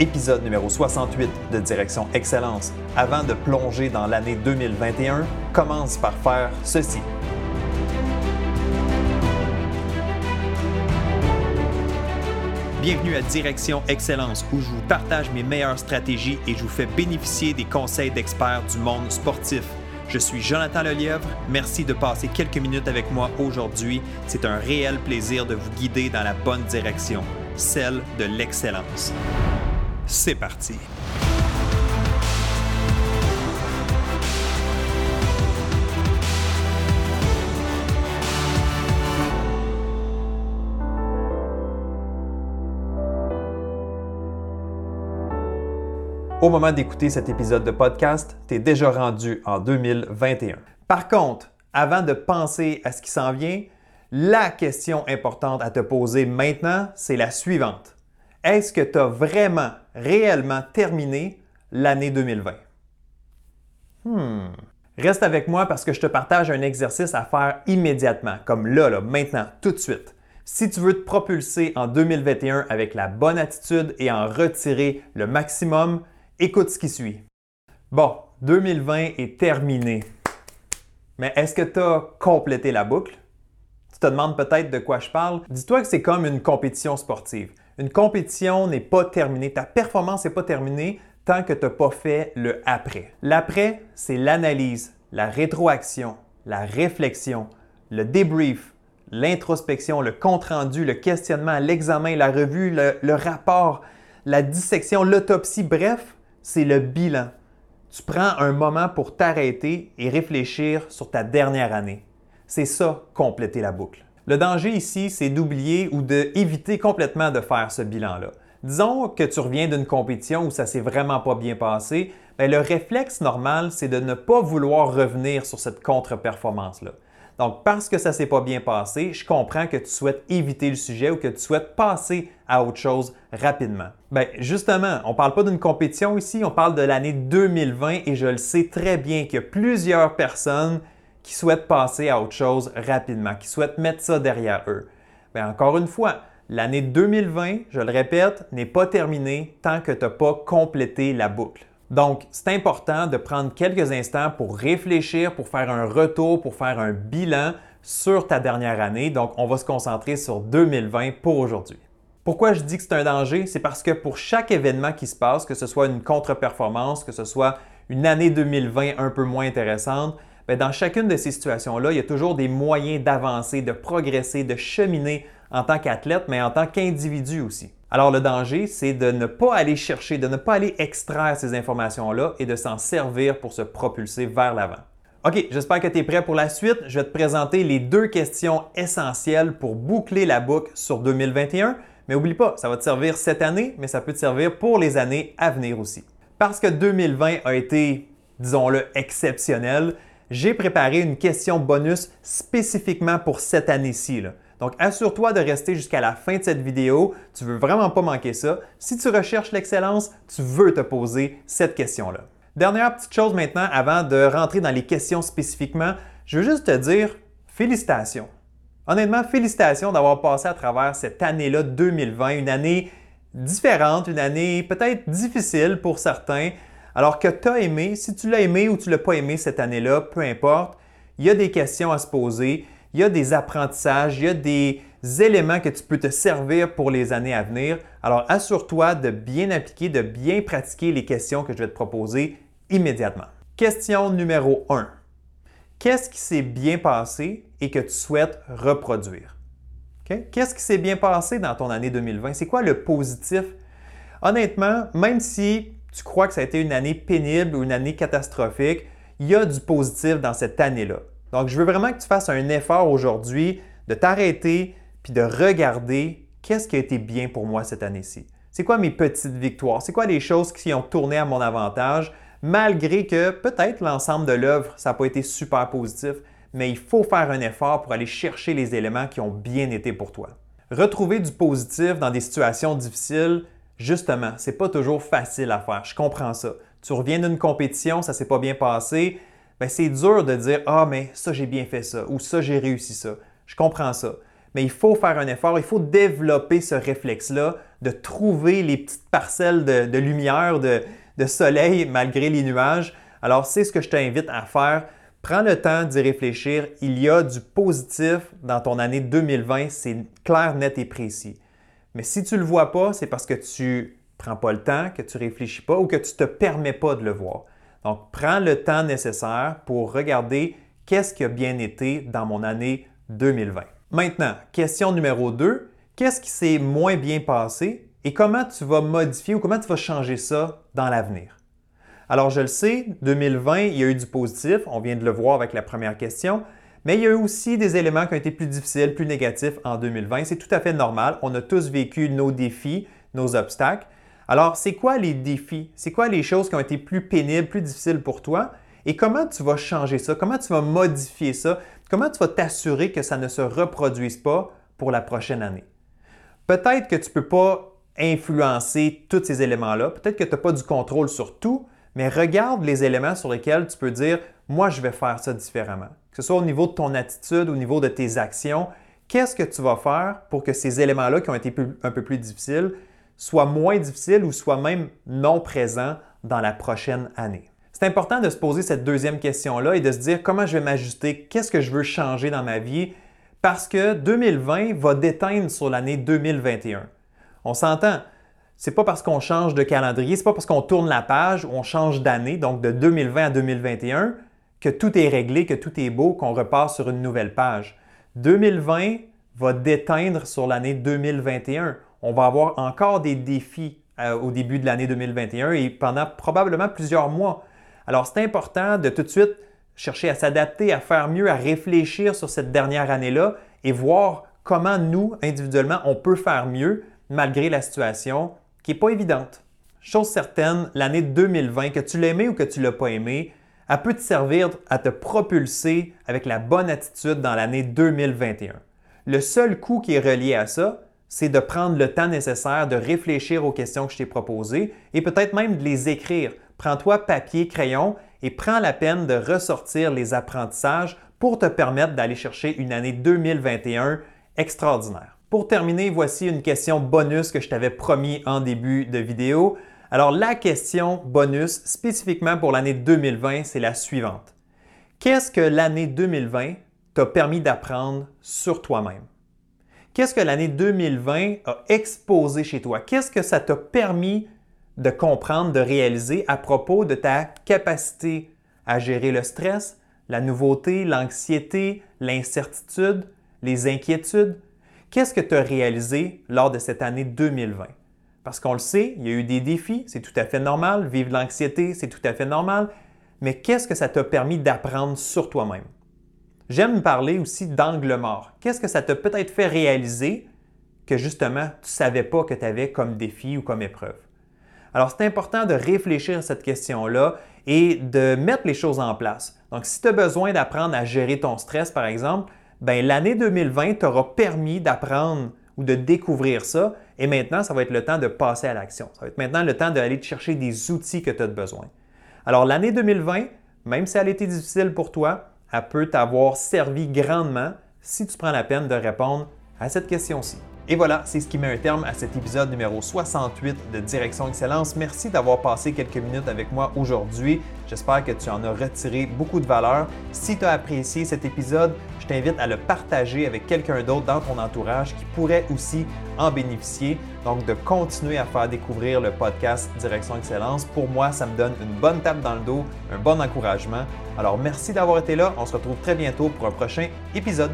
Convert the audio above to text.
épisode numéro 68 de Direction Excellence. Avant de plonger dans l'année 2021, commence par faire ceci. Bienvenue à Direction Excellence où je vous partage mes meilleures stratégies et je vous fais bénéficier des conseils d'experts du monde sportif. Je suis Jonathan Lelièvre. Merci de passer quelques minutes avec moi aujourd'hui. C'est un réel plaisir de vous guider dans la bonne direction, celle de l'excellence. C'est parti. Au moment d'écouter cet épisode de podcast, tu es déjà rendu en 2021. Par contre, avant de penser à ce qui s'en vient, la question importante à te poser maintenant, c'est la suivante. Est-ce que tu as vraiment, réellement terminé l'année 2020? Hmm. Reste avec moi parce que je te partage un exercice à faire immédiatement, comme là, là, maintenant, tout de suite. Si tu veux te propulser en 2021 avec la bonne attitude et en retirer le maximum, Écoute ce qui suit. Bon, 2020 est terminé. Mais est-ce que tu as complété la boucle? Tu te demandes peut-être de quoi je parle? Dis-toi que c'est comme une compétition sportive. Une compétition n'est pas terminée, ta performance n'est pas terminée tant que tu n'as pas fait le après. L'après, c'est l'analyse, la rétroaction, la réflexion, le débrief, l'introspection, le compte-rendu, le questionnement, l'examen, la revue, le, le rapport, la dissection, l'autopsie, bref, c'est le bilan. Tu prends un moment pour t'arrêter et réfléchir sur ta dernière année. C'est ça, compléter la boucle. Le danger ici, c'est d'oublier ou d'éviter complètement de faire ce bilan-là. Disons que tu reviens d'une compétition où ça s'est vraiment pas bien passé, le réflexe normal, c'est de ne pas vouloir revenir sur cette contre-performance-là. Donc, parce que ça s'est pas bien passé, je comprends que tu souhaites éviter le sujet ou que tu souhaites passer à autre chose rapidement. Bien, justement, on parle pas d'une compétition ici, on parle de l'année 2020 et je le sais très bien qu'il y a plusieurs personnes qui souhaitent passer à autre chose rapidement, qui souhaitent mettre ça derrière eux. Bien, encore une fois, l'année 2020, je le répète, n'est pas terminée tant que tu n'as pas complété la boucle. Donc, c'est important de prendre quelques instants pour réfléchir, pour faire un retour, pour faire un bilan sur ta dernière année. Donc, on va se concentrer sur 2020 pour aujourd'hui. Pourquoi je dis que c'est un danger? C'est parce que pour chaque événement qui se passe, que ce soit une contre-performance, que ce soit une année 2020 un peu moins intéressante, ben, dans chacune de ces situations-là, il y a toujours des moyens d'avancer, de progresser, de cheminer en tant qu'athlète, mais en tant qu'individu aussi. Alors le danger, c'est de ne pas aller chercher, de ne pas aller extraire ces informations-là et de s'en servir pour se propulser vers l'avant. OK, j'espère que tu es prêt pour la suite. Je vais te présenter les deux questions essentielles pour boucler la boucle sur 2021. Mais oublie pas, ça va te servir cette année, mais ça peut te servir pour les années à venir aussi. Parce que 2020 a été, disons-le, exceptionnel, j'ai préparé une question bonus spécifiquement pour cette année-ci. Donc, assure-toi de rester jusqu'à la fin de cette vidéo. Tu ne veux vraiment pas manquer ça. Si tu recherches l'excellence, tu veux te poser cette question-là. Dernière petite chose maintenant, avant de rentrer dans les questions spécifiquement, je veux juste te dire félicitations. Honnêtement, félicitations d'avoir passé à travers cette année-là 2020, une année différente, une année peut-être difficile pour certains, alors que tu as aimé, si tu l'as aimé ou tu ne l'as pas aimé cette année-là, peu importe, il y a des questions à se poser, il y a des apprentissages, il y a des éléments que tu peux te servir pour les années à venir. Alors assure-toi de bien appliquer, de bien pratiquer les questions que je vais te proposer immédiatement. Question numéro 1. Qu'est-ce qui s'est bien passé et que tu souhaites reproduire? Qu'est-ce qui s'est bien passé dans ton année 2020? C'est quoi le positif? Honnêtement, même si tu crois que ça a été une année pénible ou une année catastrophique, il y a du positif dans cette année-là. Donc, je veux vraiment que tu fasses un effort aujourd'hui de t'arrêter puis de regarder qu'est-ce qui a été bien pour moi cette année-ci. C'est quoi mes petites victoires? C'est quoi les choses qui ont tourné à mon avantage, malgré que peut-être l'ensemble de l'œuvre, ça n'a pas été super positif, mais il faut faire un effort pour aller chercher les éléments qui ont bien été pour toi. Retrouver du positif dans des situations difficiles, justement, c'est pas toujours facile à faire. Je comprends ça. Tu reviens d'une compétition, ça s'est pas bien passé, ben, c'est dur de dire Ah, mais ça, j'ai bien fait ça ou ça, j'ai réussi ça. Je comprends ça. Mais il faut faire un effort, il faut développer ce réflexe-là de trouver les petites parcelles de, lumière, de, de soleil malgré les nuages. Alors, c'est ce que je t'invite à faire. Prends le temps d'y réfléchir. Il y a du positif dans ton année 2020. C'est clair, net et précis. Mais si tu ne le vois pas, c'est parce que tu prends pas le temps, que tu réfléchis pas ou que tu ne te permets pas de le voir. Donc, prends le temps nécessaire pour regarder qu'est-ce qui a bien été dans mon année 2020. Maintenant, question numéro 2. Qu'est-ce qui s'est moins bien passé et comment tu vas modifier ou comment tu vas changer ça dans l'avenir? Alors, je le sais, 2020, il y a eu du positif, on vient de le voir avec la première question, mais il y a eu aussi des éléments qui ont été plus difficiles, plus négatifs en 2020. C'est tout à fait normal. On a tous vécu nos défis, nos obstacles. Alors, c'est quoi les défis? C'est quoi les choses qui ont été plus pénibles, plus difficiles pour toi? Et comment tu vas changer ça? Comment tu vas modifier ça? Comment tu vas t'assurer que ça ne se reproduise pas pour la prochaine année? Peut-être que tu ne peux pas influencer tous ces éléments-là. Peut-être que tu n'as pas du contrôle sur tout, mais regarde les éléments sur lesquels tu peux dire, moi, je vais faire ça différemment. Que ce soit au niveau de ton attitude, au niveau de tes actions, qu'est-ce que tu vas faire pour que ces éléments-là qui ont été un peu plus difficiles soient moins difficiles ou soient même non présents dans la prochaine année? C'est important de se poser cette deuxième question-là et de se dire comment je vais m'ajuster, qu'est-ce que je veux changer dans ma vie, parce que 2020 va déteindre sur l'année 2021. On s'entend, c'est pas parce qu'on change de calendrier, c'est pas parce qu'on tourne la page ou on change d'année, donc de 2020 à 2021, que tout est réglé, que tout est beau, qu'on repart sur une nouvelle page. 2020 va déteindre sur l'année 2021. On va avoir encore des défis euh, au début de l'année 2021 et pendant probablement plusieurs mois. Alors c'est important de tout de suite chercher à s'adapter, à faire mieux, à réfléchir sur cette dernière année-là et voir comment nous, individuellement, on peut faire mieux malgré la situation qui n'est pas évidente. Chose certaine, l'année 2020, que tu l'aimes ou que tu ne l'as pas aimé, elle peut te servir à te propulser avec la bonne attitude dans l'année 2021. Le seul coup qui est relié à ça, c'est de prendre le temps nécessaire de réfléchir aux questions que je t'ai proposées et peut-être même de les écrire. Prends-toi papier, crayon et prends la peine de ressortir les apprentissages pour te permettre d'aller chercher une année 2021 extraordinaire. Pour terminer, voici une question bonus que je t'avais promis en début de vidéo. Alors la question bonus spécifiquement pour l'année 2020, c'est la suivante. Qu'est-ce que l'année 2020 t'a permis d'apprendre sur toi-même? Qu'est-ce que l'année 2020 a exposé chez toi? Qu'est-ce que ça t'a permis de comprendre, de réaliser à propos de ta capacité à gérer le stress, la nouveauté, l'anxiété, l'incertitude, les inquiétudes? Qu'est-ce que tu as réalisé lors de cette année 2020? Parce qu'on le sait, il y a eu des défis, c'est tout à fait normal, vivre l'anxiété, c'est tout à fait normal, mais qu'est-ce que ça t'a permis d'apprendre sur toi-même? J'aime parler aussi d'angle mort. Qu'est-ce que ça t'a peut-être fait réaliser que justement tu ne savais pas que tu avais comme défi ou comme épreuve? Alors, c'est important de réfléchir à cette question-là et de mettre les choses en place. Donc, si tu as besoin d'apprendre à gérer ton stress, par exemple, ben, l'année 2020 t'aura permis d'apprendre ou de découvrir ça. Et maintenant, ça va être le temps de passer à l'action. Ça va être maintenant le temps d'aller chercher des outils que tu as besoin. Alors, l'année 2020, même si elle a été difficile pour toi, elle peut t'avoir servi grandement si tu prends la peine de répondre à cette question-ci. Et voilà, c'est ce qui met un terme à cet épisode numéro 68 de Direction Excellence. Merci d'avoir passé quelques minutes avec moi aujourd'hui. J'espère que tu en as retiré beaucoup de valeur. Si tu as apprécié cet épisode, je t'invite à le partager avec quelqu'un d'autre dans ton entourage qui pourrait aussi en bénéficier. Donc, de continuer à faire découvrir le podcast Direction Excellence. Pour moi, ça me donne une bonne tape dans le dos, un bon encouragement. Alors, merci d'avoir été là. On se retrouve très bientôt pour un prochain épisode.